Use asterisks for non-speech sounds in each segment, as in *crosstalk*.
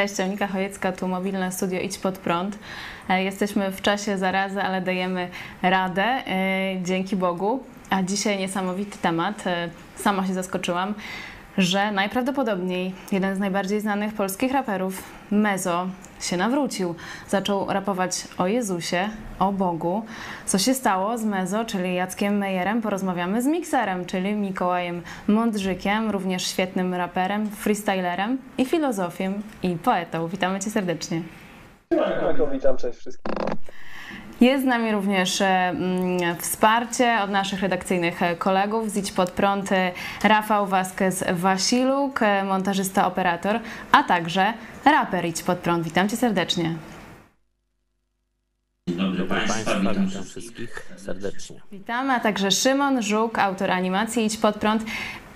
Cześć, Monika Chojecka, tu mobilne studio Idź Pod Prąd. E, jesteśmy w czasie zarazy, ale dajemy radę, e, dzięki Bogu. A dzisiaj niesamowity temat, e, sama się zaskoczyłam, że najprawdopodobniej jeden z najbardziej znanych polskich raperów, Mezo, się nawrócił. Zaczął rapować o Jezusie, o Bogu. Co się stało z Mezo, czyli Jackiem Mejerem? Porozmawiamy z Mikserem, czyli Mikołajem Mądrzykiem, również świetnym raperem, freestylerem i filozofiem i poetą. Witamy Cię serdecznie. Witam, cześć wszystkim. Jest z nami również mm, wsparcie od naszych redakcyjnych kolegów z Idź Pod Prąd Rafał Vasquez-Wasiluk, montażysta, operator, a także raper Idź Pod Prąd. Witam Cię serdecznie. Dzień dobry Państwa, witam wszystkich serdecznie. Witamy, a także Szymon Żuk, autor animacji Idź Pod Prąd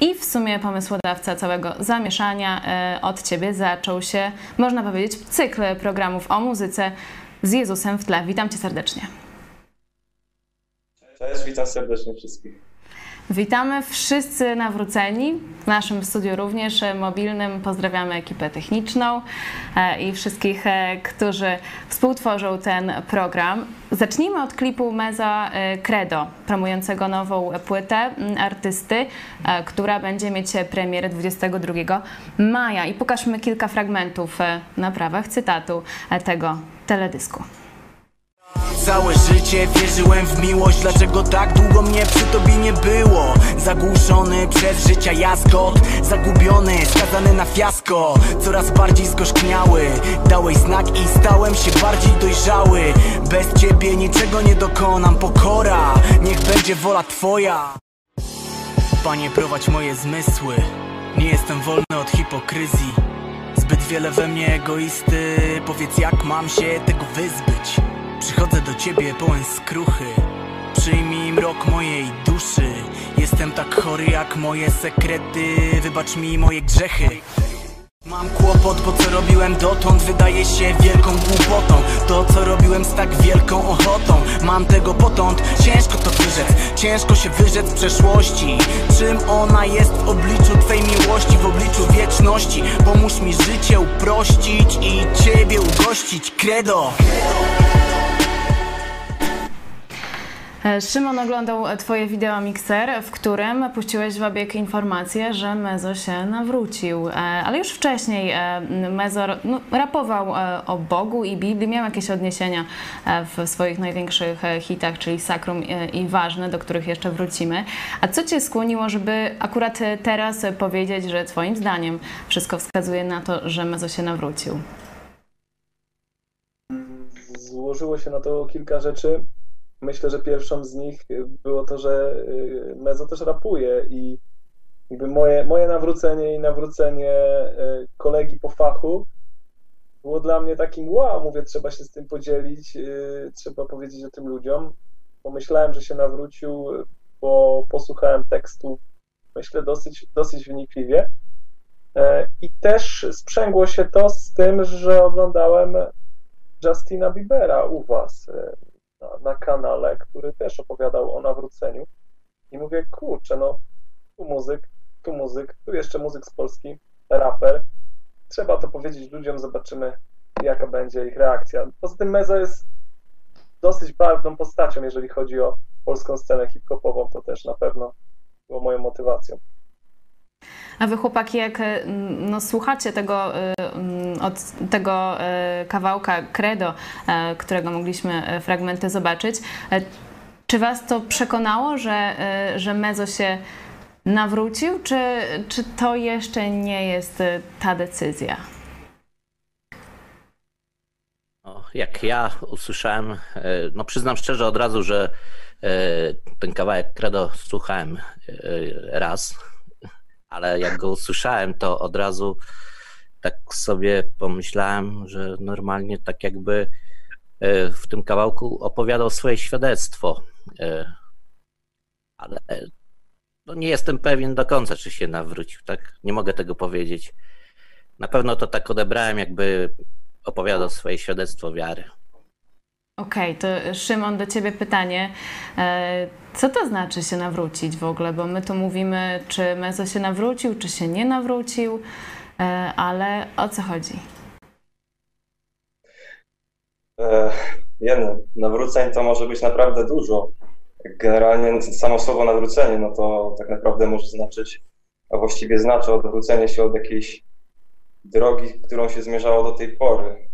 i w sumie pomysłodawca całego zamieszania. E, od Ciebie zaczął się, można powiedzieć, cykl programów o muzyce z Jezusem w tle. Witam Cię serdecznie. Cześć, witam serdecznie wszystkich. Witamy wszyscy nawróceni w naszym studiu również e, mobilnym. Pozdrawiamy ekipę techniczną e, i wszystkich, e, którzy współtworzą ten program. Zacznijmy od klipu Meza Credo, promującego nową płytę artysty, która będzie mieć premierę 22 maja. I pokażmy kilka fragmentów na prawach cytatu tego teledysku. Całe życie wierzyłem w miłość Dlaczego tak długo mnie przy tobie nie było? Zagłuszony przez życia jaskot Zagubiony, skazany na fiasko. Coraz bardziej zgorzkniały Dałeś znak i stałem się bardziej dojrzały. Bez ciebie niczego nie dokonam Pokora, niech będzie wola twoja. Panie prowadź moje zmysły. Nie jestem wolny od hipokryzji. Zbyt wiele we mnie egoisty. Powiedz jak mam się tego wyzbyć Przychodzę do ciebie pełen skruchy. Przyjmij mrok mojej duszy. Jestem tak chory jak moje sekrety. Wybacz mi moje grzechy. Mam kłopot, bo co robiłem dotąd wydaje się wielką głupotą. To co robiłem z tak wielką ochotą. Mam tego potąd, ciężko to wyrzec. Ciężko się wyrzec przeszłości. Czym ona jest w obliczu Twej miłości W obliczu wieczności? Pomóż mi życie uprościć I Ciebie ugościć, credo Szymon oglądał Twoje wideo Mixer, w którym puściłeś w obieg informację, że Mezo się nawrócił. E, ale już wcześniej e, Mezo no, rapował o Bogu i Biblii, miał jakieś odniesienia w swoich największych hitach, czyli Sakrum i Ważne, do których jeszcze wrócimy. A co Cię skłoniło, żeby akurat teraz powiedzieć, że Twoim zdaniem wszystko wskazuje na to, że Mezo się nawrócił? Złożyło się na to kilka rzeczy. Myślę, że pierwszą z nich było to, że y, Mezo też rapuje i jakby moje, moje nawrócenie i nawrócenie y, kolegi po fachu było dla mnie takim wow, mówię, trzeba się z tym podzielić, y, trzeba powiedzieć o tym ludziom. Pomyślałem, że się nawrócił, bo posłuchałem tekstu, myślę, dosyć, dosyć wnikliwie. I też sprzęgło się to z tym, że oglądałem Justina Biebera u Was na, na kanale, który też opowiadał o nawróceniu. I mówię, kurczę, no tu muzyk, tu muzyk, tu jeszcze muzyk z Polski, raper. Trzeba to powiedzieć ludziom, zobaczymy jaka będzie ich reakcja. Poza tym Meza jest dosyć barwną postacią, jeżeli chodzi o polską scenę hip-hopową, to też na pewno było moją motywacją. A wy chłopaki, jak e, no, słuchacie tego, e, od tego e, kawałka Credo, którego mogliśmy fragmenty zobaczyć, czy was to przekonało, że, że Mezo się nawrócił, czy, czy to jeszcze nie jest ta decyzja? jak ja usłyszałem, no przyznam szczerze od razu, że ten kawałek Credo słuchałem raz ale jak go usłyszałem, to od razu tak sobie pomyślałem, że normalnie tak jakby e, w tym kawałku opowiadał swoje świadectwo. E, ale no nie jestem pewien do końca, czy się nawrócił, tak? Nie mogę tego powiedzieć. Na pewno to tak odebrałem, jakby opowiadał swoje świadectwo wiary. Okej, okay, to Szymon, do Ciebie pytanie. E, co to znaczy się nawrócić w ogóle? Bo my tu mówimy, czy Mezo się nawrócił, czy się nie nawrócił, e, ale o co chodzi? E, jeden, nawróceń to może być naprawdę dużo. Generalnie samo słowo nawrócenie, no to tak naprawdę może znaczyć, a właściwie znaczy odwrócenie się od jakiejś drogi, którą się zmierzało do tej pory.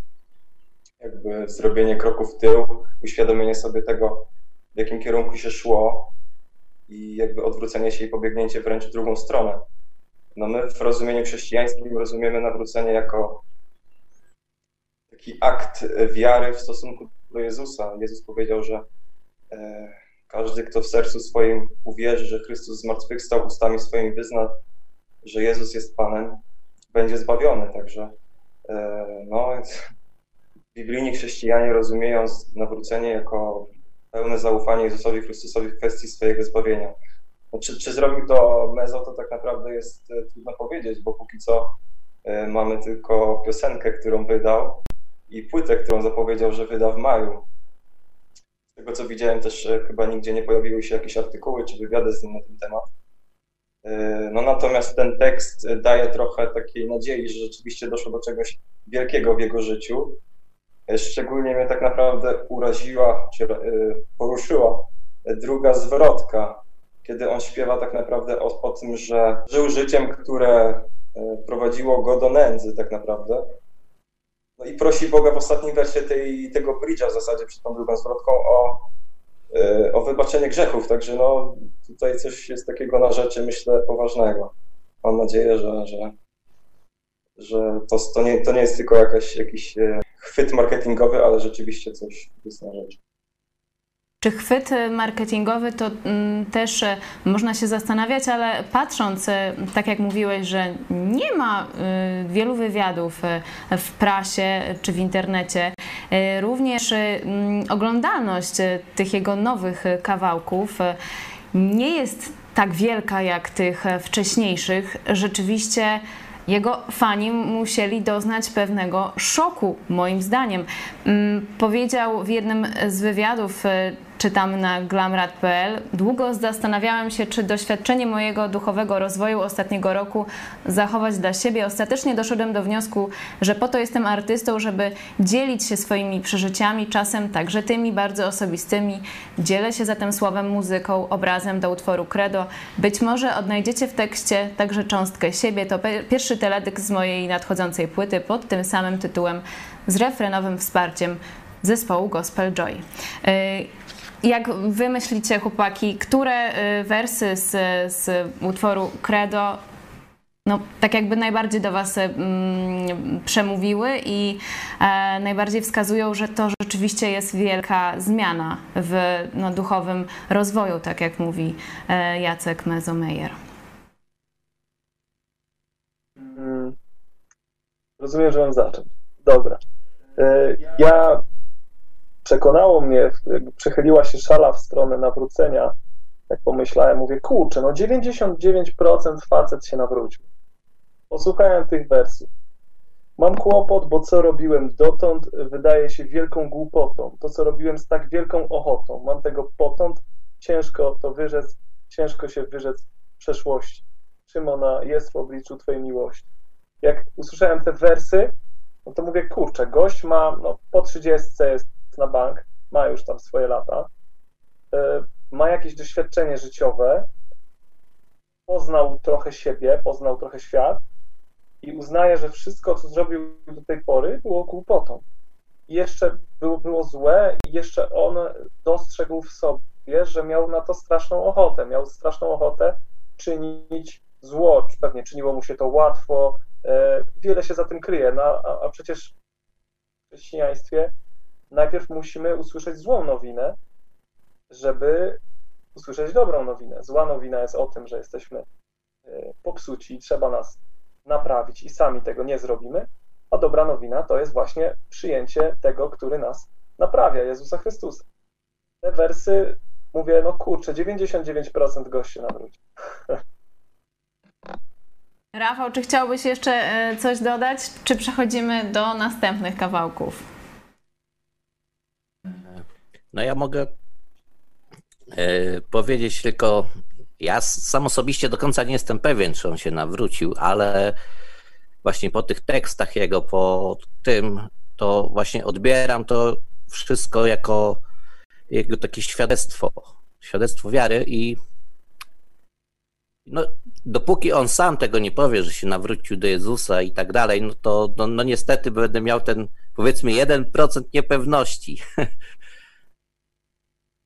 Jakby zrobienie kroku w tył, uświadomienie sobie tego, w jakim kierunku się szło i jakby odwrócenie się i pobiegnięcie wręcz w drugą stronę. No my w rozumieniu chrześcijańskim rozumiemy nawrócenie jako taki akt wiary w stosunku do Jezusa. Jezus powiedział, że e, każdy, kto w sercu swoim uwierzy, że Chrystus zmartwychwstał, ustami swoimi wyzna, że Jezus jest Panem, będzie zbawiony. Także e, no, biblijni chrześcijanie rozumieją nawrócenie jako pełne zaufanie Jezusowi Chrystusowi w kwestii swojego zbawienia. No, czy, czy zrobił to Mezo, to tak naprawdę jest e, trudno powiedzieć, bo póki co e, mamy tylko piosenkę, którą wydał i płytę, którą zapowiedział, że wyda w maju. Z tego co widziałem też chyba nigdzie nie pojawiły się jakieś artykuły czy wywiady z nim na ten temat. E, no natomiast ten tekst daje trochę takiej nadziei, że rzeczywiście doszło do czegoś wielkiego w jego życiu. E, szczególnie mnie tak naprawdę uraziła, czy e, poruszyła druga zwrotka, kiedy on śpiewa tak naprawdę o, o tym, że żył życiem, które prowadziło go do nędzy tak naprawdę. No i prosi Boga w ostatnim wersie tej, tego bridge'a w zasadzie przed tą drugą zwrotką o E, o wybaczenie grzechów. Także no, tutaj coś jest takiego na rzeczy, myślę, poważnego. Mam nadzieję, że, że, że to, to, nie, to nie jest tylko jakaś, jakiś e, chwyt marketingowy, ale rzeczywiście coś jest na rzeczy. Czy chwyt marketingowy to mm, też e, można się zastanawiać, ale patrząc, e, tak jak mówiłeś, że nie ma e, wielu wywiadów w prasie czy w internecie, również mm, oglądalność tych jego nowych kawałków nie jest tak wielka jak tych wcześniejszych. Rzeczywiście jego fani musieli doznać pewnego szoku, moim zdaniem. Mm, powiedział w jednym z wywiadów czytam na glamrad.pl. Długo zastanawiałem się, czy doświadczenie mojego duchowego rozwoju ostatniego roku zachować dla siebie. Ostatecznie doszedłem do wniosku, że po to jestem artystą, żeby dzielić się swoimi przeżyciami, czasem także tymi bardzo osobistymi. Dzielę się zatem słowem, muzyką, obrazem do utworu Credo. Być może odnajdziecie w tekście także cząstkę siebie. To pierwszy teledysk z mojej nadchodzącej płyty pod tym samym tytułem z refrenowym wsparciem zespołu Gospel Joy. Jak wy myślicie, chłopaki, które y, wersy z, z utworu Credo no, tak jakby najbardziej do Was mm, przemówiły i e, najbardziej wskazują, że to rzeczywiście jest wielka zmiana w no, duchowym rozwoju, tak jak mówi e, Jacek Mezomejer. Hmm. Rozumiem, że mam zacząć. Dobra. E, ja przekonało mnie, przechyliła się szala w stronę nawrócenia, jak pomyślałem, mówię, kurczę, no 99% facet się nawrócił. Posłuchałem tych wersów. Mam kłopot, bo co robiłem dotąd wydaje się wielką głupotą. To, co robiłem z tak wielką ochotą. Mam tego potąd, ciężko to wyrzec, ciężko się wyrzec przeszłości. Czym ona jest w obliczu Twojej miłości? Jak usłyszałem te wersy, no to mówię, kurczę, gość ma, no, po 30 jest na bank, ma już tam swoje lata, e, ma jakieś doświadczenie życiowe, poznał trochę siebie, poznał trochę świat i uznaje, że wszystko, co zrobił do tej pory, było głupotą. Jeszcze było, było złe, i jeszcze on dostrzegł w sobie, że miał na to straszną ochotę. Miał straszną ochotę czynić zło. Pewnie czyniło mu się to łatwo. E, wiele się za tym kryje. No, a, a przecież w chrześcijaństwie najpierw musimy usłyszeć złą nowinę, żeby usłyszeć dobrą nowinę. Zła nowina jest o tym, że jesteśmy e, popsuci i trzeba nas naprawić i sami tego nie zrobimy, a dobra nowina to jest właśnie przyjęcie tego, który nas naprawia, Jezusa Chrystusa. Te wersy, mówię, no kurczę, 99% gości nawróci. Rafał, czy chciałbyś jeszcze e, coś dodać, czy przechodzimy do następnych kawałków? No ja mogę e, powiedzieć tylko, ja sam osobiście do końca nie jestem pewien, czy on się nawrócił, ale właśnie po tych tekstach jego, po tym, to właśnie odbieram to wszystko jako jego takie świadectwo, świadectwo wiary i no, dopóki on sam tego nie powie, że się nawrócił do Jezusa i tak dalej, no to no, no niestety będę miał ten powiedzmy 1% niepewności. *laughs*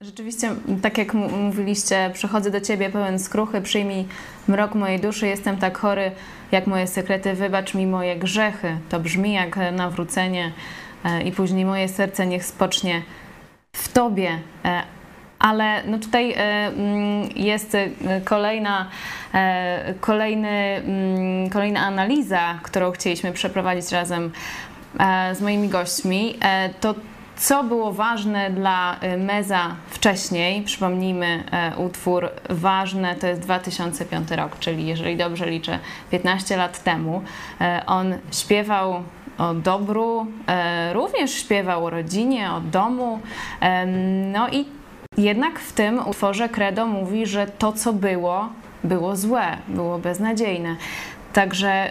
Rzeczywiście, tak jak mówiliście, przychodzę do Ciebie pełen skruchy, przyjmij mrok mojej duszy, jestem tak chory jak moje sekrety, wybacz mi moje grzechy. To brzmi jak nawrócenie e, i później moje serce niech spocznie w Tobie. E, ale no tutaj e, mm, jest kolejna, kolejny, mm, kolejna analiza, którą chcieliśmy przeprowadzić razem z moimi gośćmi. To co było ważne dla y, Meza wcześniej? Przypomnijmy, e, utwór ważny to jest 2005 rok, czyli jeżeli dobrze liczę, 15 lat temu. E, on śpiewał o dobru, e, również śpiewał o rodzinie, o domu. No i jednak w tym utworze Credo mówi, że to, co było, było złe, było beznadziejne. Także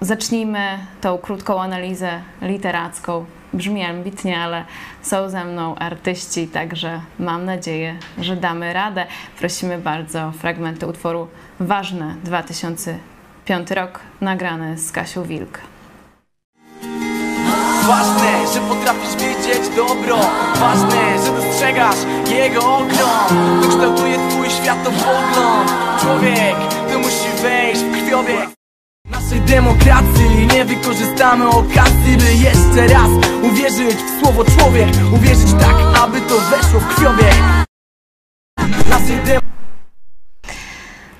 zacznijmy tą krótką analizę literacką brzmi ambitnie, ale są ze mną artyści, także mam nadzieję, że damy radę. Prosimy bardzo fragmenty utworu Ważne 2005 rok, nagrane z Kasią Wilk. Ważne, że potrafisz widzieć dobro Ważne, że dostrzegasz jego ogrom To kształtuje twój światopogląd Człowiek, to musi wejść w krwiobieg naszej demokracji Nie wykorzystamy okazji, by jeszcze raz uwierzyć w słowo człowiek Uwierzyć tak, aby to weszło w krwiobieg Naszej dem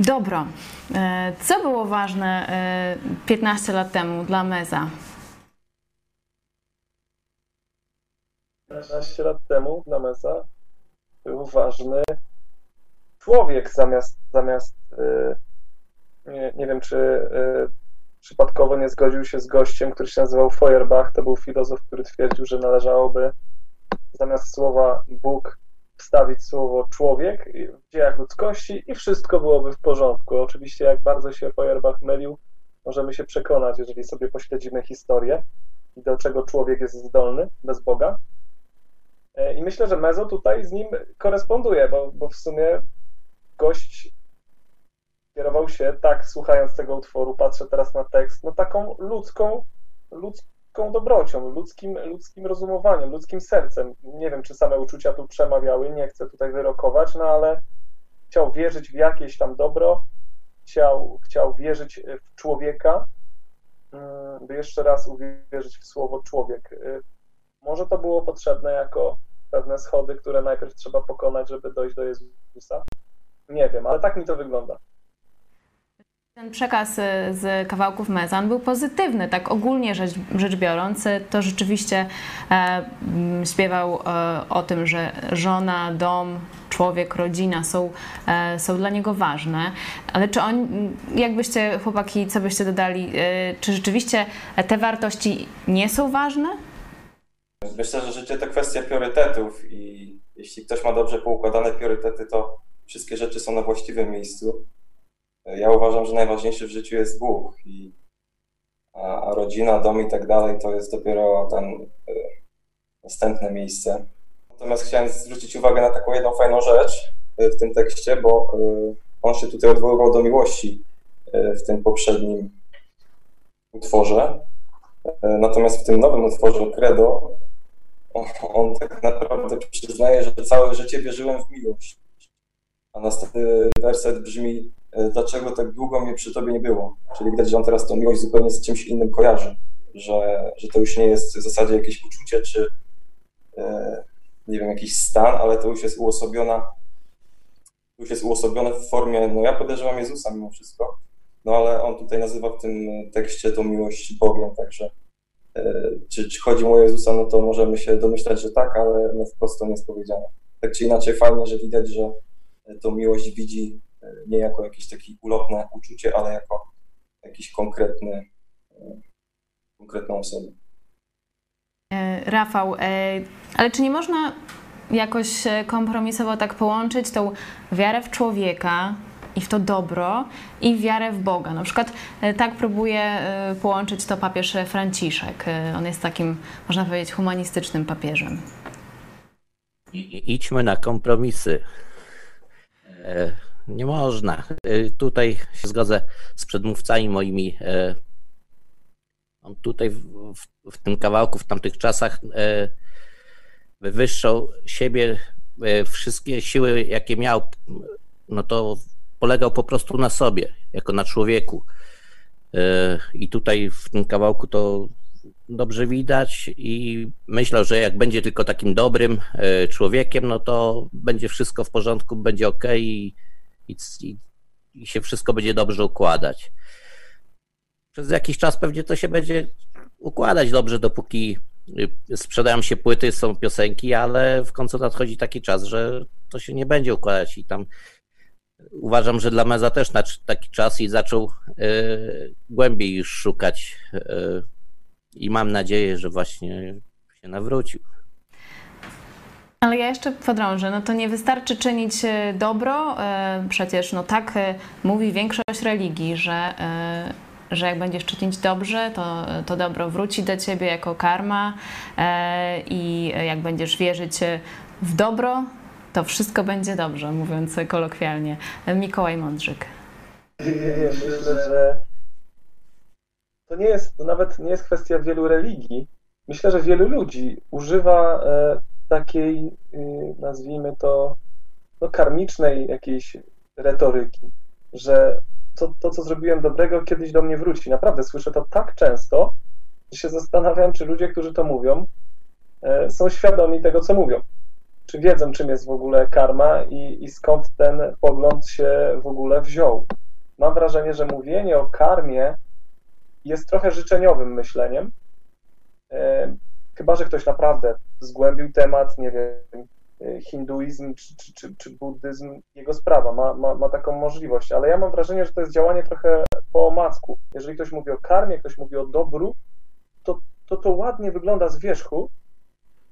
Dobro. E, co było ważne 15 e, lat temu dla Meza? 15 lat temu dla Meza był ważny człowiek zamiast, zamiast e, nie, nie wiem, czy przypadkowo nie zgodził się z gościem, który się nazywał Feuerbach. To był filozof, który twierdził, że należałoby zamiast słowa Bóg wstawić słowo człowiek w dziejach ludzkości i wszystko byłoby w porządku. Oczywiście, jak bardzo się Feuerbach mylił, możemy się przekonać, jeżeli sobie pośledzimy historię i do czego człowiek jest zdolny bez Boga. E, I myślę, że Mezo tutaj z nim koresponduje, bo, bo w sumie gość kierował się tak, słuchając tego utworu, patrzę teraz na tekst, no taką ludzką, ludzką dobrocią, ludzkim, ludzkim rozumowaniem, ludzkim sercem. Nie wiem, czy same uczucia tu przemawiały, nie chcę tutaj wyrokować, no ale chciał wierzyć w jakieś tam dobro, chciał, chciał wierzyć w człowieka, mm, by jeszcze raz uwierzyć w słowo człowiek. Y, może to było potrzebne jako pewne schody, które najpierw trzeba pokonać, żeby dojść do Jezusa. Nie wiem, ale tak mi to wygląda. Ten przekaz y, z kawałków Mezan był pozytywny, tak ogólnie rzecz, rzecz biorąc. Y, to rzeczywiście e, śpiewał e, o tym, że żona, dom, człowiek, rodzina są, e, są dla niego ważne. Ale czy on, jakbyście chłopaki, co byście dodali, e, czy rzeczywiście te wartości nie są ważne? Myślę, że życie to kwestia priorytetów i jeśli ktoś ma dobrze poukładane priorytety, to wszystkie rzeczy są na właściwym miejscu. Ja uważam, że najważniejszy w życiu jest Bóg i a, rodzina, dom i tak dalej to jest dopiero tam y, następne miejsce. Natomiast chciałem zwrócić uwagę na taką jedną fajną rzecz y, w tym tekście, bo y, on się tutaj odwoływał do miłości w tym poprzednim utworze. Natomiast w tym nowym utworze Credo on, *laughs* on tak naprawdę przyznaje, że całe życie wierzyłem w miłość. A następny werset brzmi E, dlaczego tak długo mnie przy tobie nie było. Czyli widać, że on teraz tą miłość zupełnie z czymś innym kojarzy, że, że to już nie jest w zasadzie jakieś uczucie, czy e, nie wiem, jakiś stan, ale to już jest uosobiona, już jest uosobione w formie, no ja podejrzewam Jezusa mimo wszystko, no ale on tutaj nazywa w tym tekście tą miłość Bogiem, także e, czy, czy chodzi mu o Jezusa, no to możemy się domyślać, że tak, ale no wprost to nie jest powiedziane. Tak czy inaczej fajnie, że widać, że tą miłość widzi nie jako jakieś takie ulotne uczucie, ale jako jakiś konkretny, konkretną osobę. E, Rafał, e, ale czy nie można jakoś e, kompromisowo tak połączyć tą wiarę w człowieka i w to dobro i wiarę w Boga? Na przykład tak próbuje połączyć to papież Franciszek. On jest takim, można powiedzieć, humanistycznym papieżem. I, idźmy na kompromisy. Nie można. E, tutaj się zgodzę z przedmówcami moimi. On tutaj w, w, tym kawałku, w tamtych czasach e, wywyższał siebie, wszystkie siły, jakie miał, no to polegał po prostu na sobie, jako na człowieku. I tutaj w tym kawałku to dobrze widać i myślę, że jak będzie tylko takim dobrym człowiekiem, no to będzie wszystko w porządku, będzie ok i, i, i się wszystko będzie dobrze układać. Przez jakiś czas pewnie to się będzie układać dobrze, dopóki y, sprzedają się płyty, są piosenki, ale w końcu nadchodzi taki czas, że to się nie będzie układać i tam uważam, że dla Meza też taki czas i zaczął y, głębiej już szukać y, i mam nadzieję, że właśnie się nawrócił. Ale ja jeszcze podrążę, no to nie wystarczy czynić e, dobro, e, przecież no tak e, mówi większość religii, że, że jak będziesz czynić dobrze, to, to dobro wróci do ciebie jako karma i jak będziesz wierzyć w dobro, to wszystko będzie dobrze, mówiąc kolokwialnie. Mikołaj Mądrzyk. Myślę, że to nie jest, to nawet nie jest kwestia wielu religii. Myślę, że wielu ludzi używa takiej, y, nazwijmy to, no, karmicznej jakiejś retoryki, że to, to, co zrobiłem dobrego, kiedyś do mnie wróci. Naprawdę słyszę to tak często, że się zastanawiam, czy ludzie, którzy to mówią, e, są świadomi tego, co mówią. Czy wiedzą, czym jest w ogóle karma i, i skąd ten pogląd się w ogóle wziął. Mam wrażenie, że mówienie o karmie jest trochę życzeniowym myśleniem. Chyba, że ktoś naprawdę zgłębił temat, nie wiem, e, hinduizm czy, czy, czy, czy buddyzm, jego sprawa, ma, ma, ma taką możliwość, ale ja mam wrażenie, że to jest działanie trochę po omacku. Jeżeli ktoś mówi o karmie, ktoś mówi o dobru, to to, to ładnie wygląda z wierzchu,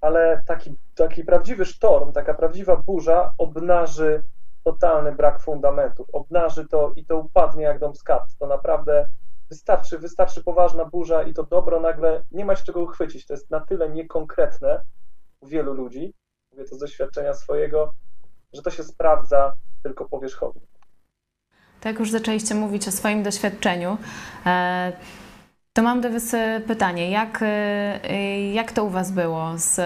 ale taki, taki prawdziwy sztorm, taka prawdziwa burza obnaży totalny brak fundamentów, obnaży to i to upadnie jak dom z kart. To naprawdę Wystarczy, wystarczy poważna burza i to dobro nagle nie ma się czego uchwycić. To jest na tyle niekonkretne u wielu ludzi, mówię to z doświadczenia swojego, że to się sprawdza tylko powierzchownie. Tak, już zaczęliście mówić o swoim doświadczeniu. E, to mam do Was pytanie, jak, e, jak to u Was było z,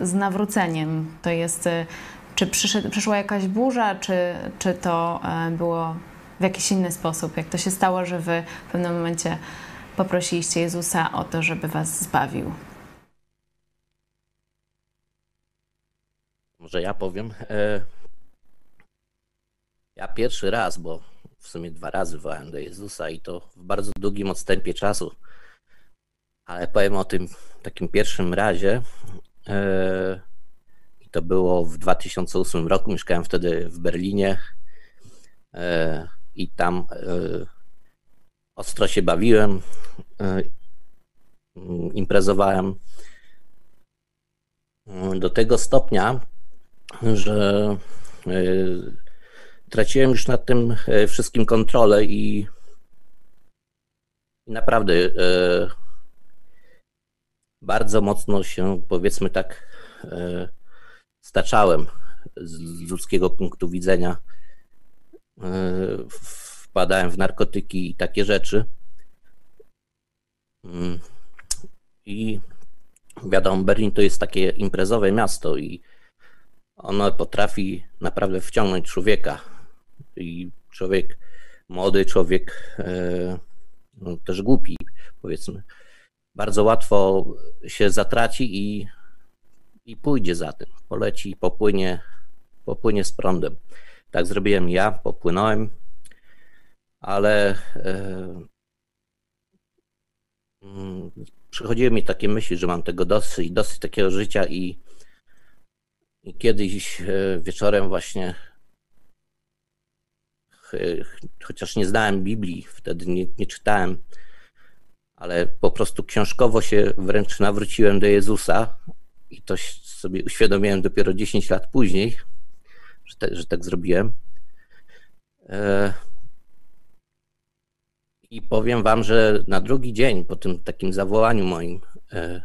z nawróceniem? To jest, e, czy przyszła jakaś burza, czy, czy to było w jakiś inny sposób? Jak to się stało, że wy w pewnym momencie poprosiliście Jezusa o to, żeby was zbawił? Może ja powiem. E, ja pierwszy raz, bo w sumie dwa razy wołałem do Jezusa i to w bardzo długim odstępie czasu. Ale powiem o tym takim pierwszym razie. E, I to było w 2008 roku. Mieszkałem wtedy w Berlinie. I tam e, ostro się bawiłem, e, imprezowałem. Do tego stopnia, że e, traciłem już nad tym wszystkim kontrolę i naprawdę bardzo mocno się, powiedzmy tak, staczałem z ludzkiego punktu widzenia wpadałem w narkotyki i takie rzeczy. Mm. I wiadomo, Berlin to jest takie imprezowe miasto i ono potrafi naprawdę wciągnąć człowieka. I człowiek, młody człowiek, e, no, też głupi, powiedzmy, bardzo łatwo się zatraci i, i pójdzie za tym. Poleci, popłynie, popłynie z prądem. Tak zrobiłem ja, popłynąłem, ale e, mm, przychodziły mi takie myśli, że mam tego dosyć, dosyć takiego życia i, i kiedyś e, wieczorem właśnie chociaż nie znałem Biblii, wtedy nie, nie czytałem, ale po prostu książkowo się wręcz nawróciłem do Jezusa i to sobie uświadomiłem dopiero 10 lat później, że, te, że tak zrobiłem. E, I powiem wam, że na drugi dzień po tym takim zawołaniu moim, e,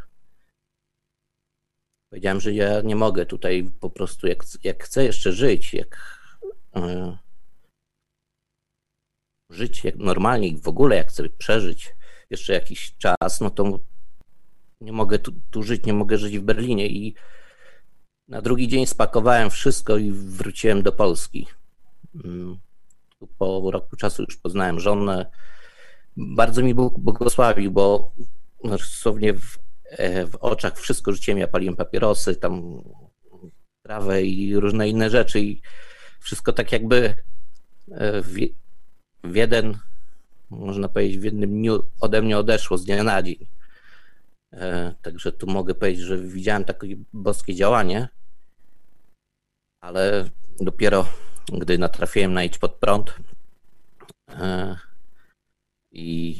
powiedziałem, że ja nie mogę tutaj po prostu, jak, jak chcę jeszcze żyć, jak yy, żyć jak normalnie i w ogóle jak chcę przeżyć jeszcze jakiś czas, no to nie mogę tu, tu żyć, nie mogę żyć w Berlinie i na drugi dzień spakowałem wszystko i wróciłem do Polski. Mm, po roku czasu już poznałem żonę. Bardzo mi Bóg błogosławił, bo dosłownie w, e, w oczach wszystko rzuciłem. Ja paliłem papierosy, tam trawę i różne inne rzeczy i wszystko tak jakby e, w, w jeden, można powiedzieć, w jednym dniu ode mnie odeszło z dnia na dzień. E, także tu mogę powiedzieć, że widziałem takie boskie działanie, ale dopiero gdy natrafiłem na Idź pod prąd e, i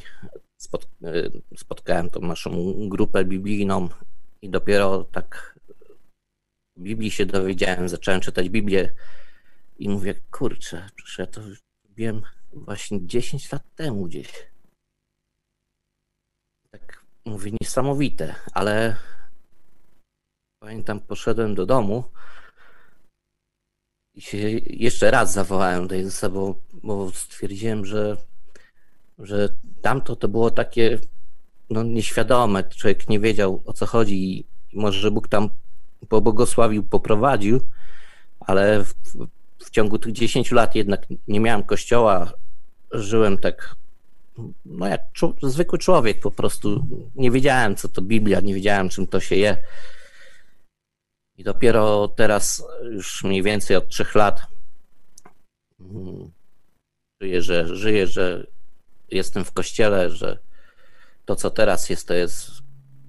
e, spotkałem tą naszą grupę biblijną i dopiero tak Biblii się dowiedziałem, zacząłem czytać Biblię i mówię, kurczę, przecież ja to wiem właśnie 10 lat temu gdzieś. Mówię, niesamowite, ale pamiętam, poszedłem do domu i się jeszcze raz zawołałem do Jezusa, bo, bo stwierdziłem, że, że tamto to było takie no, nieświadome. Człowiek nie wiedział o co chodzi i może Bóg tam pobłogosławił, poprowadził, ale w, w ciągu tych 10 lat jednak nie miałem kościoła, żyłem tak no jak zwykły człowiek po prostu. Nie wiedziałem, co to Biblia, nie wiedziałem, czym to się je. I dopiero teraz, już mniej więcej od trzech lat, mm, żyję, że, żyję, że jestem w kościele, że to, co teraz jest, to jest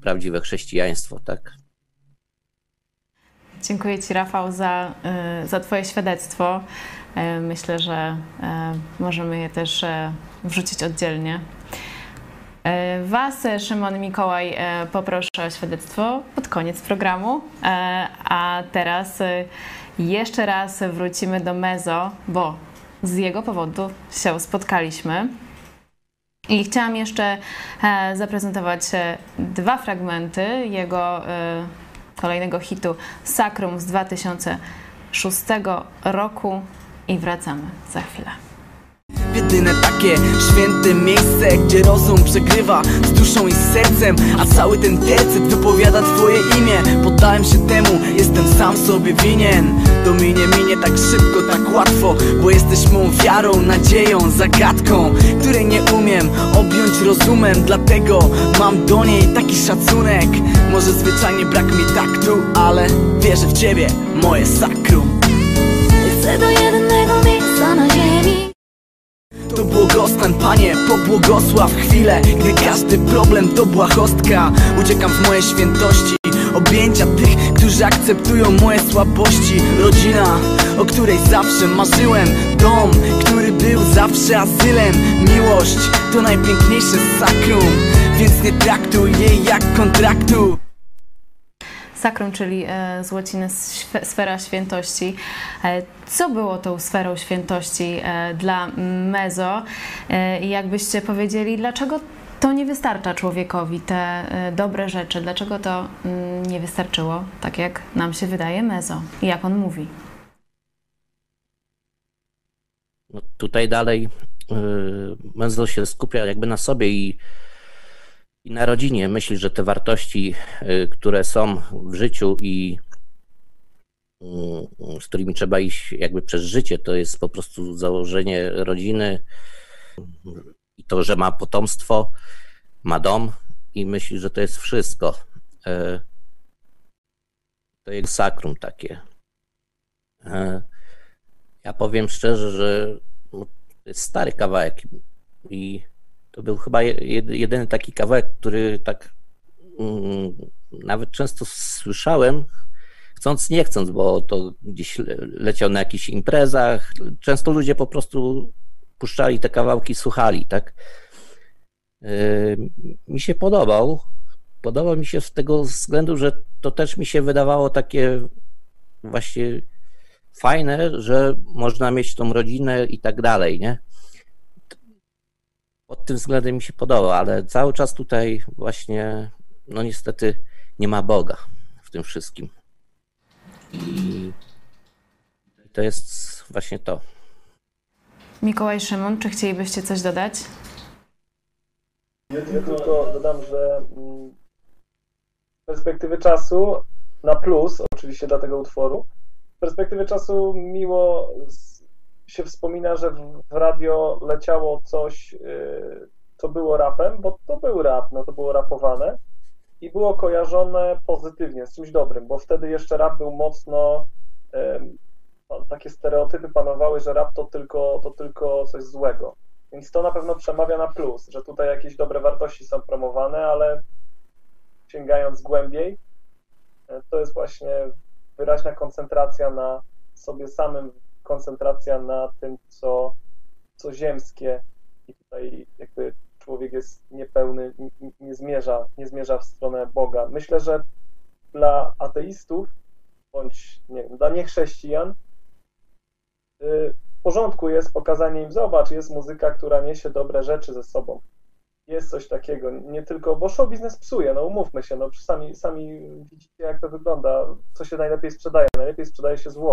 prawdziwe chrześcijaństwo, tak? Dziękuję Ci, Rafał, za, y, za Twoje świadectwo. Y, myślę, że y, możemy je też wrzucić oddzielnie. Was, Szymon Mikołaj, poproszę o świadectwo pod koniec programu. A teraz jeszcze raz wrócimy do Mezo, bo z jego powodu się spotkaliśmy. I chciałam jeszcze zaprezentować dwa fragmenty jego kolejnego hitu Sakrum z 2006 roku i wracamy za chwilę. Jedyne takie święte miejsce, gdzie rozum przegrywa z duszą i z sercem A cały ten tercet wypowiada twoje imię. Poddałem się temu, jestem sam sobie winien. To minie, minie tak szybko, tak łatwo Bo jesteś mą wiarą, nadzieją, zagadką Której nie umiem objąć rozumem. Dlatego mam do niej taki szacunek. Może zwyczajnie brak mi taktu, ale wierzę w ciebie, moje sakrum. Chcę do jednego miejsca na ziemi to błogostan, Panie, pobłogosław chwilę Gdy każdy problem to błahostka. Uciekam w moje świętości Objęcia tych, którzy akceptują moje słabości. Rodzina, o której zawsze marzyłem. Dom, który był zawsze azylem. Miłość to najpiękniejsze sakrum Więc nie traktuj jej jak kontraktu Sakrum, czyli e, z łaciny sfera świętości. E, co było tą sferą świętości e, dla Mezo? I jakbyście powiedzieli, dlaczego to nie wystarcza człowiekowi, te dobre rzeczy? Dlaczego to mm, nie wystarczyło, tak jak nam się wydaje Mezo i jak on mówi? No tutaj dalej Mezo się skupia jakby na sobie i i na rodzinie. Myśli, że te wartości, y, które są w życiu i y, z którymi trzeba iść jakby przez życie, to jest po prostu założenie rodziny i to, że ma potomstwo, ma dom i myśli, że to jest wszystko. Y, to jest sakrum takie. Ja powiem szczerze, że no, to jest stary kawałek i to był chyba jedyny taki kawałek, który tak mm, nawet często słyszałem, chcąc, nie chcąc, bo to gdzieś leciał na jakichś imprezach. Często ludzie po prostu puszczali te kawałki, słuchali, tak. Yy, mi się podobał. Podobał mi się z tego względu, że to też mi się wydawało takie właśnie fajne, że można mieć tą rodzinę i tak dalej, nie? Pod tym względem mi się podoba, ale cały czas tutaj właśnie, no niestety nie ma Boga w tym wszystkim. I to jest właśnie to. Mikołaj Szymon, czy chcielibyście coś dodać? Ja tylko dodam, że mm, z perspektywy czasu na plus, oczywiście dla tego utworu, z perspektywy czasu miło się wspomina, że w radio leciało coś, y, co było rapem, bo to był rap, no to było rapowane i było kojarzone pozytywnie, z czymś dobrym, bo wtedy jeszcze rap był mocno, takie stereotypy panowały, że rap to tylko, to tylko coś złego. Więc to na pewno przemawia na plus, że tutaj jakieś dobre wartości są promowane, ale sięgając głębiej, e, to jest właśnie wyraźna koncentracja na sobie samym, koncentracja na tym, co, co ziemskie i tutaj jakby człowiek jest niepełny, nie, zmierza, nie zmierza w stronę Boga. Myślę, że dla ateistów bądź nie wiem, dla niechrześcijan y, w porządku jest pokazanie im, zobacz, jest muzyka, która niesie dobre rzeczy ze sobą. Jest coś takiego, nie tylko, bo show biznes psuje, no umówmy się, no sami, sami widzicie jak to wygląda, co się najlepiej sprzedaje, najlepiej sprzedaje się zło.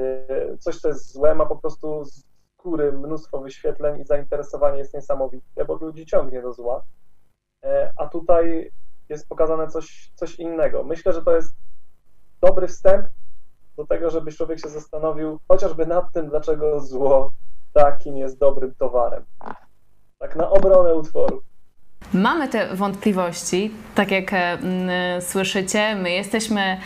Y, coś, co jest złe, ma po prostu z góry mnóstwo wyświetleń i zainteresowanie jest niesamowite, bo ludzi ciągnie do zła, e, a tutaj jest pokazane coś, coś innego. Myślę, że to jest dobry wstęp do tego, żeby człowiek się zastanowił chociażby nad tym, dlaczego zło takim jest dobrym towarem. Tak na obronę utworu. Mamy te wątpliwości, tak jak mm, słyszycie, my jesteśmy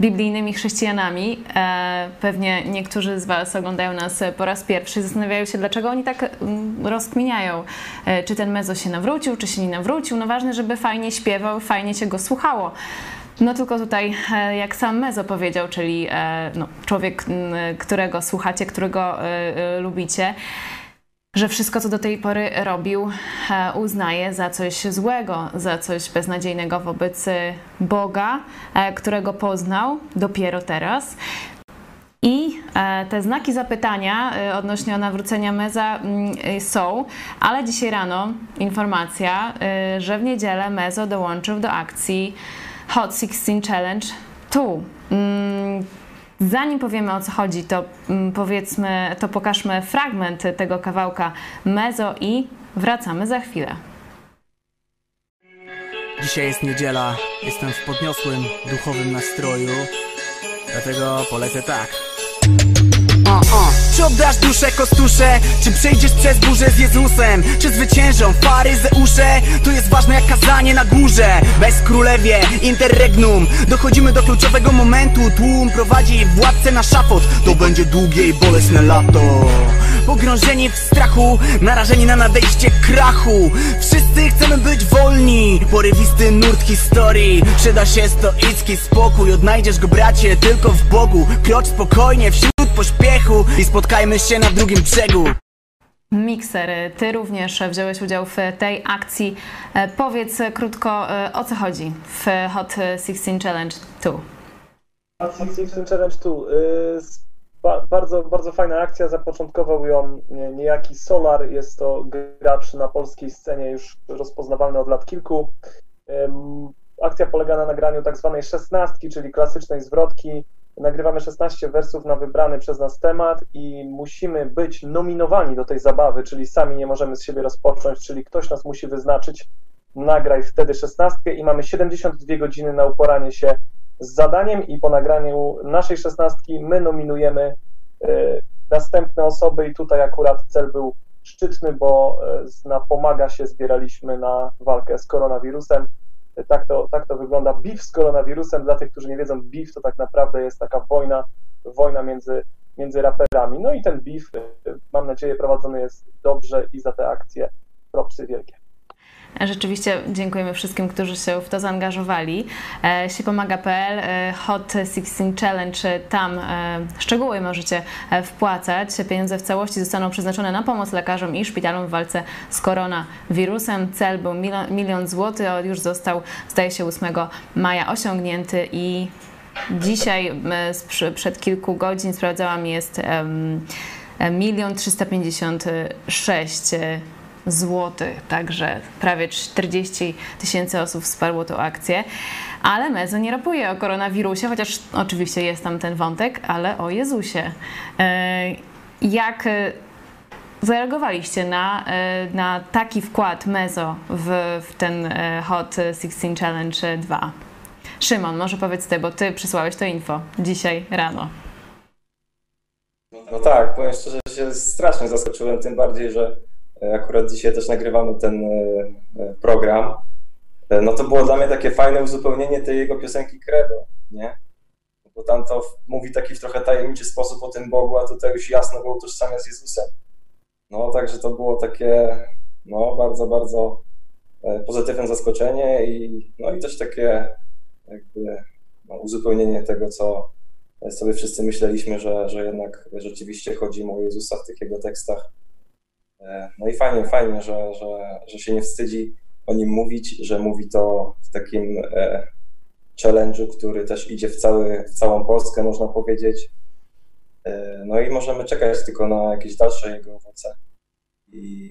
biblijnymi chrześcijanami. E, pewnie niektórzy z Was oglądają nas po raz pierwszy zastanawiają się, dlaczego oni tak mm, rozkminiają, e, czy ten mezo się nawrócił, czy się nie nawrócił. No ważne, żeby fajnie śpiewał, fajnie się go słuchało. No tylko tutaj, e, jak sam Mezo powiedział, czyli no, człowiek, którego słuchacie, którego lubicie, że wszystko, co do tej pory robił, e, uznaje za coś złego, za coś beznadziejnego wobec Boga, e, którego poznał dopiero teraz. I e, te znaki zapytania odnośnie nawrócenia Meza mm, są, ale dzisiaj rano informacja, że w niedzielę Mezo dołączył do akcji Hot 16 Challenge 2. Zanim powiemy o co chodzi, to mm, powiedzmy, to pokażmy fragment tego kawałka Mezo i wracamy za chwilę. Dzisiaj jest niedziela, jestem w podniosłym, duchowym nastroju, dlatego polecę tak. Uh, uh. Czy oddasz duszę kostusze? Czy przejdziesz przez burzę z Jezusem? Czy zwyciężą faryzeusze? To jest ważne jak kazanie na górze. Bez królewie, interregnum. Dochodzimy do kluczowego momentu. Tłum prowadzi władcę na szafot. To będzie długie i bolesne lato. Pogrążeni w strachu, narażeni na nadejście krachu. Wszyscy chcemy być wolni. Porywisty nurt historii. Przyda się stoicki spokój. Odnajdziesz go bracie tylko w Bogu. Krocz spokojnie wśród pośpiechu I spotkajmy się na drugim brzegu Mikser, ty również wziąłeś udział w tej akcji. E, powiedz krótko, e, o co chodzi w Hot 16 Challenge 2. Hot 16 Challenge 2. Bardzo, bardzo fajna akcja. Zapoczątkował ją niejaki Solar. Jest to gracz na polskiej scenie już rozpoznawalny od lat kilku. Akcja polega na nagraniu tak zwanej szesnastki, czyli klasycznej zwrotki nagrywamy 16 wersów na wybrany przez nas temat i musimy być nominowani do tej zabawy, czyli sami nie możemy z siebie rozpocząć, czyli ktoś nas musi wyznaczyć, nagraj wtedy 16 i mamy 72 godziny na uporanie się z zadaniem i po nagraniu naszej 16 my nominujemy y, następne osoby i tutaj akurat cel był szczytny, bo y, na Pomaga się zbieraliśmy na walkę z koronawirusem tak to, tak to wygląda. Beef z koronawirusem, dla tych, którzy nie wiedzą, beef to tak naprawdę jest taka wojna, wojna między, między raperami. No i ten beef, mam nadzieję, prowadzony jest dobrze i za te akcje propsy wielkie. Rzeczywiście dziękujemy wszystkim, którzy się w to zaangażowali. E, Siepomaga.pl, e, Hot 16 Challenge, tam e, szczegóły możecie wpłacać. Pieniądze w całości zostaną przeznaczone na pomoc lekarzom i szpitalom w walce z koronawirusem. Cel był milion, milion złotych, już został, zdaje się, 8 maja osiągnięty i dzisiaj, przed kilku godzin sprawdzałam, jest milion 356 zł, także prawie 40 tysięcy osób wsparło tę akcję. ale Mezo nie rapuje o koronawirusie, chociaż oczywiście jest tam ten wątek, ale o Jezusie. E, jak e, zareagowaliście na, e, na taki wkład Mezo w, w ten Hot 16 Challenge 2? Szymon, może powiedz ty, bo ty przysłałeś to info dzisiaj rano. No tak, powiem szczerze, że się strasznie zaskoczyłem, tym bardziej, że akurat dzisiaj też nagrywamy ten e, e, program. E, No to było dla mnie takie fajne uzupełnienie tej jego piosenki Credo, nie? Bo tam to mówi taki w trochę tajemniczy sposób o tym Bogu, a tutaj już jasno go utożsamia z Jezusem. No także to było takie, no bardzo, bardzo e, pozytywne zaskoczenie i no i też takie jakby no, uzupełnienie tego, co sobie wszyscy myśleliśmy, że, że jednak rzeczywiście chodzi o Jezusa w tych jego tekstach. E, No i fajnie, fajnie, że, że, że się nie wstydzi o nim mówić, że mówi to w takim e, challenge'u, który też idzie w, cały, w całą Polskę, można powiedzieć. E, No i możemy czekać tylko na jakieś dalsze jego owoce i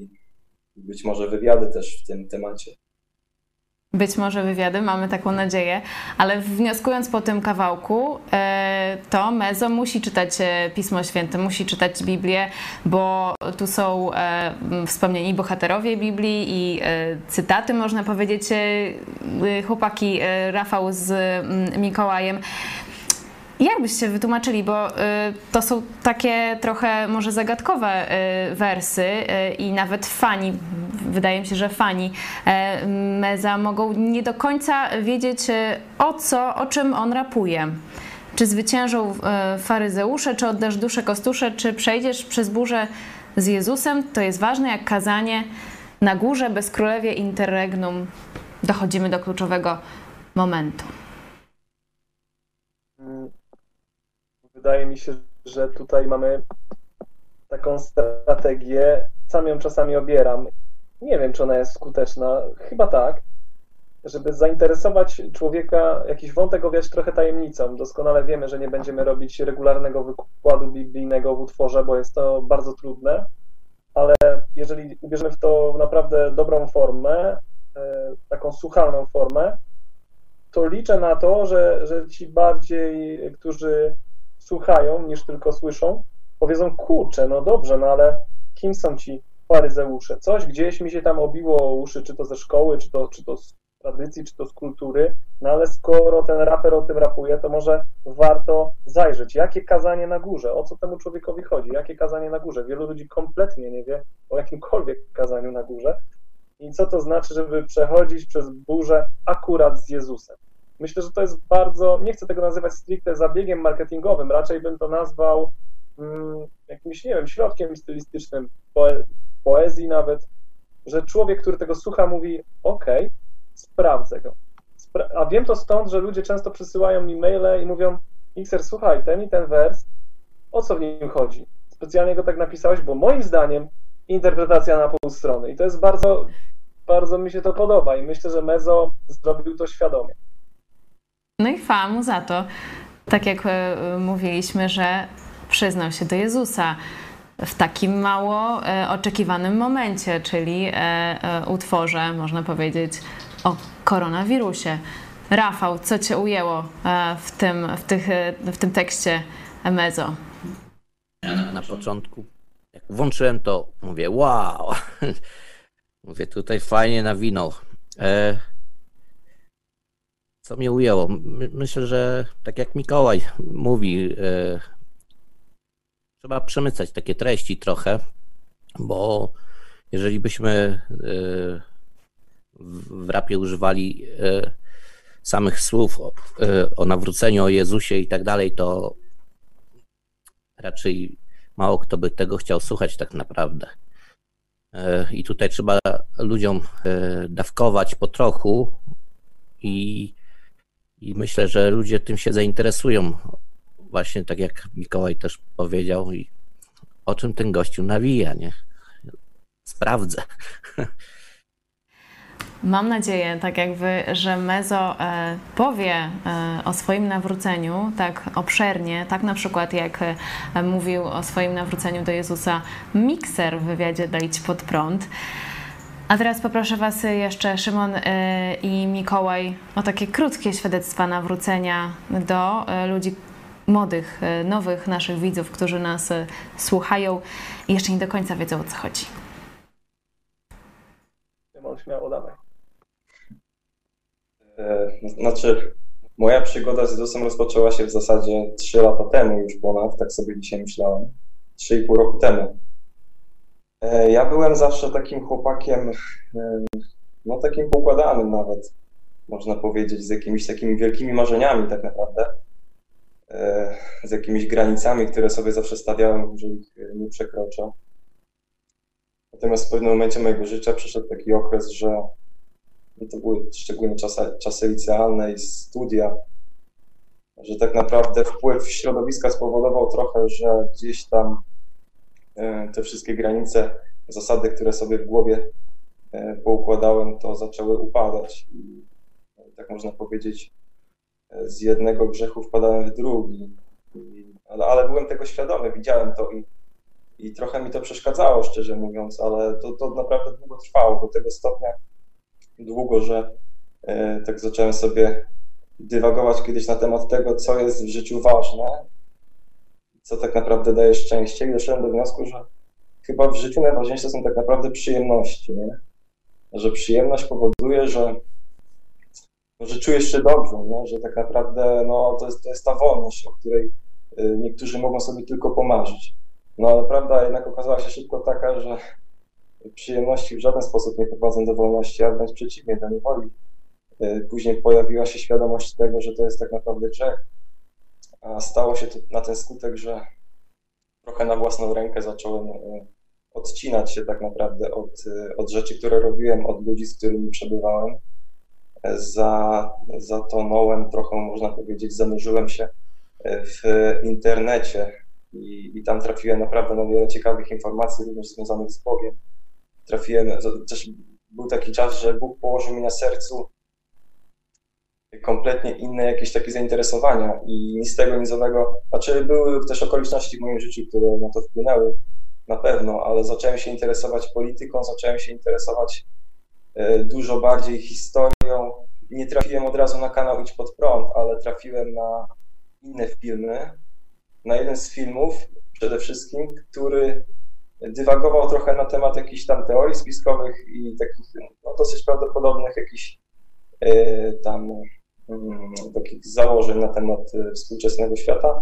być może wywiady też w tym temacie. Być może wywiady, mamy taką nadzieję, ale wnioskując po tym kawałku, e, to Mezo musi czytać e, Pismo Święte, musi czytać Biblię, bo tu są e, wspomnieni bohaterowie Biblii i cytaty, można powiedzieć, chłopaki Rafał z Mikołajem. Jak byście wytłumaczyli, bo y, to są takie trochę może zagadkowe y, wersy y, i nawet fani, wydaje mi się, że fani y, Meza mogą nie do końca wiedzieć o co, o czym on rapuje. Czy zwyciężą faryzeusze, czy oddasz duszę kostusze, czy przejdziesz przez burzę z Jezusem? To jest ważne jak kazanie na górze bez królewie interregnum. Dochodzimy do kluczowego momentu. Mm, Wydaje mi się, że tutaj mamy taką strategię. Sam ją czasami obieram. Nie wiem, czy ona jest skuteczna. Chyba tak. Żeby zainteresować człowieka, jakiś wątek owiać trochę tajemnicą. Doskonale wiemy, że nie będziemy robić regularnego wykładu biblijnego w utworze, bo jest to bardzo trudne. Ale jeżeli ubierzemy w to naprawdę dobrą formę, e, taką słuchalną formę, to liczę na to, że, że ci bardziej, którzy słuchają niż tylko słyszą, powiedzą, kurczę, no dobrze, no ale kim są ci faryzeusze? Coś gdzieś mi się tam obiło o uszy, czy to ze szkoły, czy to, czy to z tradycji, czy to z kultury, no ale skoro ten raper o tym rapuje, to może warto zajrzeć, jakie kazanie na górze, o co temu człowiekowi chodzi, jakie kazanie na górze. Wielu ludzi kompletnie nie wie o jakimkolwiek kazaniu na górze i co to znaczy, żeby przechodzić przez burzę akurat z Jezusem. Myślę, że to jest bardzo, nie chcę tego nazywać stricte zabiegiem marketingowym, raczej bym to nazwał mm, jakimś, nie wiem, środkiem stylistycznym, poe poezji nawet, że człowiek, który tego słucha, mówi: OK, sprawdzę go. Spra A wiem to stąd, że ludzie często przysyłają mi maile i mówią: Xer, słuchaj, ten i ten wers, o co w nim chodzi? Specjalnie go tak napisałeś, bo moim zdaniem interpretacja na pół strony. I to jest bardzo, bardzo mi się to podoba i myślę, że Mezo zrobił to świadomie. No i chwała mu za to. Tak jak e, mówiliśmy, że przyznał się do Jezusa w takim mało e, oczekiwanym momencie, czyli e, utworze, można powiedzieć, o koronawirusie. Rafał, co cię ujęło w tym, w tych, w tym tekście Mezo? Na początku, jak włączyłem to, mówię, wow, *laughs* mówię, tutaj fajnie nawinął. E, co mnie ujęło? My, myślę, że tak jak Mikołaj mówi, e, trzeba przemycać takie treści trochę, bo jeżeli byśmy e, w, rapie używali e, samych słów o, o nawróceniu, o Jezusie i tak dalej, to raczej mało kto by tego chciał słuchać tak naprawdę. I tutaj trzeba ludziom dawkować po trochu i, i myślę, że ludzie tym się zainteresują. Właśnie tak jak Mikołaj też powiedział i o czym ten gościu nawija, nie? Sprawdzę. Mam nadzieję, tak jak wy, że Mezo e, powie e, o swoim nawróceniu tak obszernie, tak na przykład jak e, mówił o swoim nawróceniu do Jezusa Mikser w wywiadzie Idź Pod Prąd. A teraz poproszę Was jeszcze, Szymon e, i Mikołaj, o takie krótkie świadectwa nawrócenia do e, ludzi młodych, e, nowych naszych widzów, którzy nas słuchają i jeszcze nie do końca wiedzą o co chodzi. Szymon, śmiało, dawaj. Znaczy, moja przygoda z Jezusem rozpoczęła się w zasadzie 3 lata temu już ponad, tak sobie dzisiaj myślałem. 3,5 roku temu. E, ja byłem zawsze takim chłopakiem, e, no takim poukładanym nawet, można powiedzieć, z jakimiś takimi wielkimi marzeniami tak naprawdę, e, z jakimiś granicami, które sobie zawsze stawiałem, że ich nie przekroczę. Natomiast w pewnym momencie mojego życia przyszedł taki okres, że to były szczególnie czasy, czasy licealne i studia, że tak naprawdę wpływ środowiska spowodował trochę, że gdzieś tam te wszystkie granice, zasady, które sobie w głowie e, poukładałem, to zaczęły upadać. I tak można powiedzieć, e, z jednego grzechu wpadałem w drugi. I, ale, ale byłem tego świadomy, widziałem to i, i trochę mi to przeszkadzało, szczerze mówiąc, ale to, to naprawdę długo trwało, do tego stopnia długo, że e, tak zacząłem sobie dywagować kiedyś na temat tego, co jest w życiu ważne co tak naprawdę daje szczęście i doszedłem do wniosku, że chyba w życiu najważniejsze są tak naprawdę przyjemności, nie? Że przyjemność powoduje, że, że czujesz się dobrze, nie? że tak naprawdę no, to, jest, to jest ta wolność, o której y, niektórzy mogą sobie tylko pomarzyć. No ale prawda jednak okazała się szybko taka, że przyjemności w żaden sposób nie prowadzą do wolności, a wręcz przeciwnie, do niewoli. Y, później pojawiła się świadomość tego, że to jest tak naprawdę grzech, stało się to na ten skutek, że trochę na własną rękę zacząłem e, odcinać się tak naprawdę od, e, od rzeczy, które robiłem, od ludzi, z którymi przebywałem. E, za, zatonąłem trochę, można powiedzieć, zanurzyłem się w internecie i, i tam trafiłem naprawdę na wiele ciekawych informacji, również związanych z Bogiem. Trafiłem, też był taki czas, że Bóg położył mi na sercu kompletnie inne jakieś takie zainteresowania i nic tego nizowego, znaczy były też okoliczności w moim życiu, które na to wpłynęły, na pewno, ale zacząłem się interesować polityką, zacząłem się interesować e, dużo bardziej historią. Nie trafiłem od razu na kanał Idź Pod Prąd, ale trafiłem na inne filmy, na jeden z filmów przede wszystkim, który dywagował trochę na temat jakichś tam teorii spiskowych i takich no, dosyć prawdopodobnych jakichś e, tam takich założeń na temat y, współczesnego świata.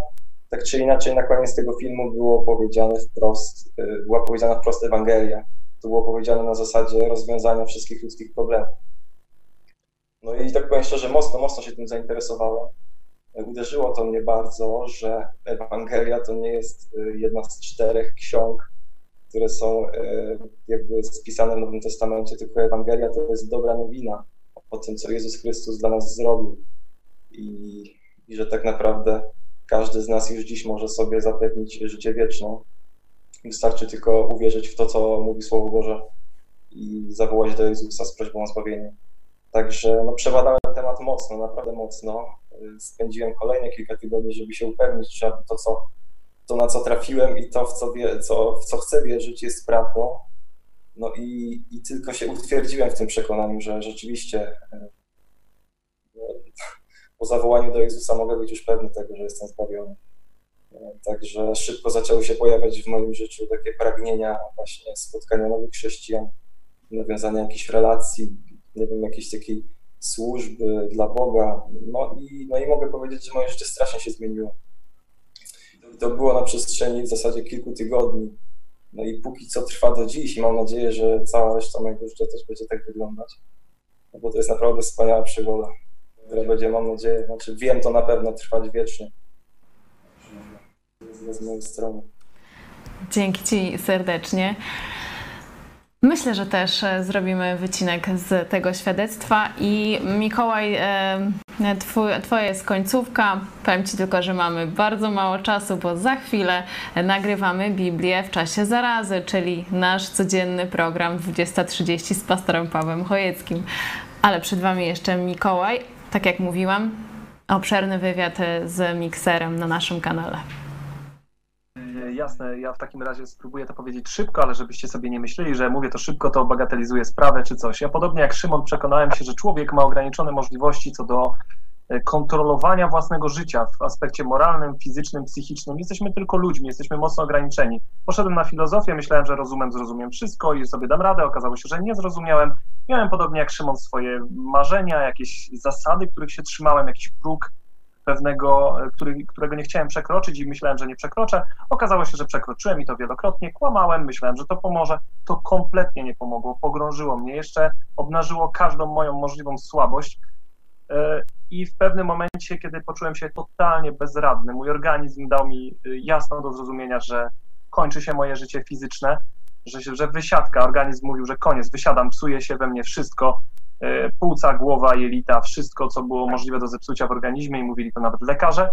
Tak czy inaczej, na koniec tego filmu było powiedziane wprost, y, była powiedziana wprost Ewangelia. To było powiedziane na zasadzie rozwiązania wszystkich ludzkich problemów. No i tak powiem szczerze, mocno, mocno się tym zainteresowałem. Uderzyło to mnie bardzo, że Ewangelia to nie jest y, jedna z czterech ksiąg, które są jakby spisane w Nowym Testamencie, tylko Ewangelia to jest dobra nowina o tym, co Jezus Chrystus dla nas zrobił. I, I że tak naprawdę każdy z nas już dziś może sobie zapewnić życie wieczne. Wystarczy tylko uwierzyć w to, co mówi Słowo Boże i zawołać do Jezusa z prośbą o zbawienie. Także no, przebadałem temat mocno, naprawdę mocno. Spędziłem kolejne kilka tygodni, żeby się upewnić, że to, co, to na co trafiłem i to, w co, wie, co, w co chcę wierzyć, jest prawdą. No i, i tylko się utwierdziłem w tym przekonaniu, że rzeczywiście e, no, *laughs* po zawołaniu do Jezusa mogę być już pewny tego, że jestem zbawiony. E, także szybko zaczęły się pojawiać w moim życiu takie pragnienia właśnie spotkania nowych chrześcijan, nawiązania jakichś relacji, nie wiem, jakiejś takiej służby dla Boga. No i, no i mogę powiedzieć, że moje życie strasznie się zmieniło. To było na przestrzeni w zasadzie kilku tygodni. No i póki co trwa do dziś i mam nadzieję, że cała reszta mojego życia też będzie tak wyglądać. No bo to jest naprawdę wspaniała przygoda, która będzie, mam nadzieję, znaczy wiem to na pewno trwać wiecznie. Z mojej strony. Dzięki Ci serdecznie. Myślę, że też e, zrobimy wycinek z tego świadectwa i Mikołaj, e, Twoja jest końcówka. Powiem Ci tylko, że mamy bardzo mało czasu, bo za chwilę nagrywamy Biblię w czasie zarazy, czyli nasz codzienny program 20.30 z pastorem Pawłem Chojeckim. Ale przed Wami jeszcze Mikołaj, tak jak mówiłam, obszerny wywiad z mikserem na naszym kanale. Jasne, ja w takim razie spróbuję to powiedzieć szybko, ale żebyście sobie nie myśleli, że mówię to szybko, to bagatelizuję sprawę czy coś. Ja podobnie jak Szymon przekonałem się, że człowiek ma ograniczone możliwości co do e, kontrolowania własnego życia w aspekcie moralnym, fizycznym, psychicznym. Jesteśmy tylko ludźmi, jesteśmy mocno ograniczeni. Poszedłem na filozofię, myślałem, że rozumem, zrozumiem wszystko i sobie dam radę. Okazało się, że nie zrozumiałem. Miałem podobnie jak Szymon swoje marzenia, jakieś zasady, których się trzymałem, jakiś próg pewnego, który, którego nie chciałem przekroczyć i myślałem, że nie przekroczę. Okazało się, że przekroczyłem i to wielokrotnie. Kłamałem, myślałem, że to pomoże. To kompletnie nie pomogło. Pogrążyło mnie jeszcze, obnażyło każdą moją możliwą słabość. E, I w pewnym momencie, kiedy poczułem się totalnie bezradny, mój organizm dał mi e, jasno do zrozumienia, że kończy się moje życie fizyczne, że, że wysiadka, organizm mówił, że koniec, wysiadam, psuje się we mnie wszystko, płuca, głowa, jelita, wszystko, co było możliwe do zepsucia w organizmie i mówili to nawet lekarze,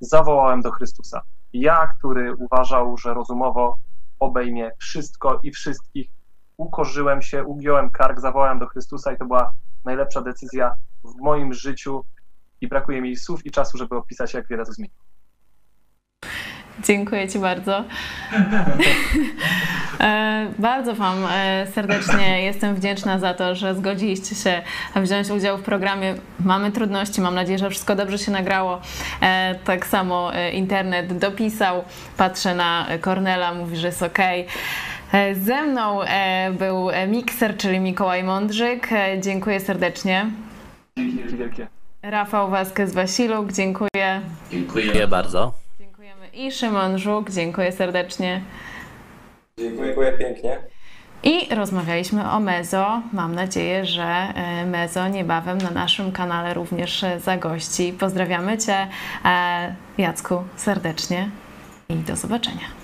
zawołałem do Chrystusa. Ja, który uważał, że rozumowo obejmie wszystko i wszystkich, ukorzyłem się, ugiąłem kark, zawołałem do Chrystusa i to była najlepsza decyzja w moim życiu i brakuje mi słów i czasu, żeby opisać, jak wiele to zmieniło. Dziękuję Ci bardzo. *laughs* E, bardzo Wam e, serdecznie jestem wdzięczna za to, że zgodziliście się wziąć udział w programie. Mamy trudności, mam nadzieję, że wszystko dobrze się nagrało. E, tak samo internet dopisał, patrzę na Kornela, mówi, że jest ok. Ze mną był mikser, czyli Mikołaj Mądrzyk. Dziękuję serdecznie. Dzięki wielkie. Rafał Vasquez-Wasiluk, dziękuję. Dziękuję bardzo i Szymon Żuk. Dziękuję serdecznie. Dziękuję pięknie. I rozmawialiśmy o Mezo. Mam nadzieję, że e, Mezo niebawem na naszym kanale również zagości. Pozdrawiamy Cię, e, Jacku, serdecznie i do zobaczenia.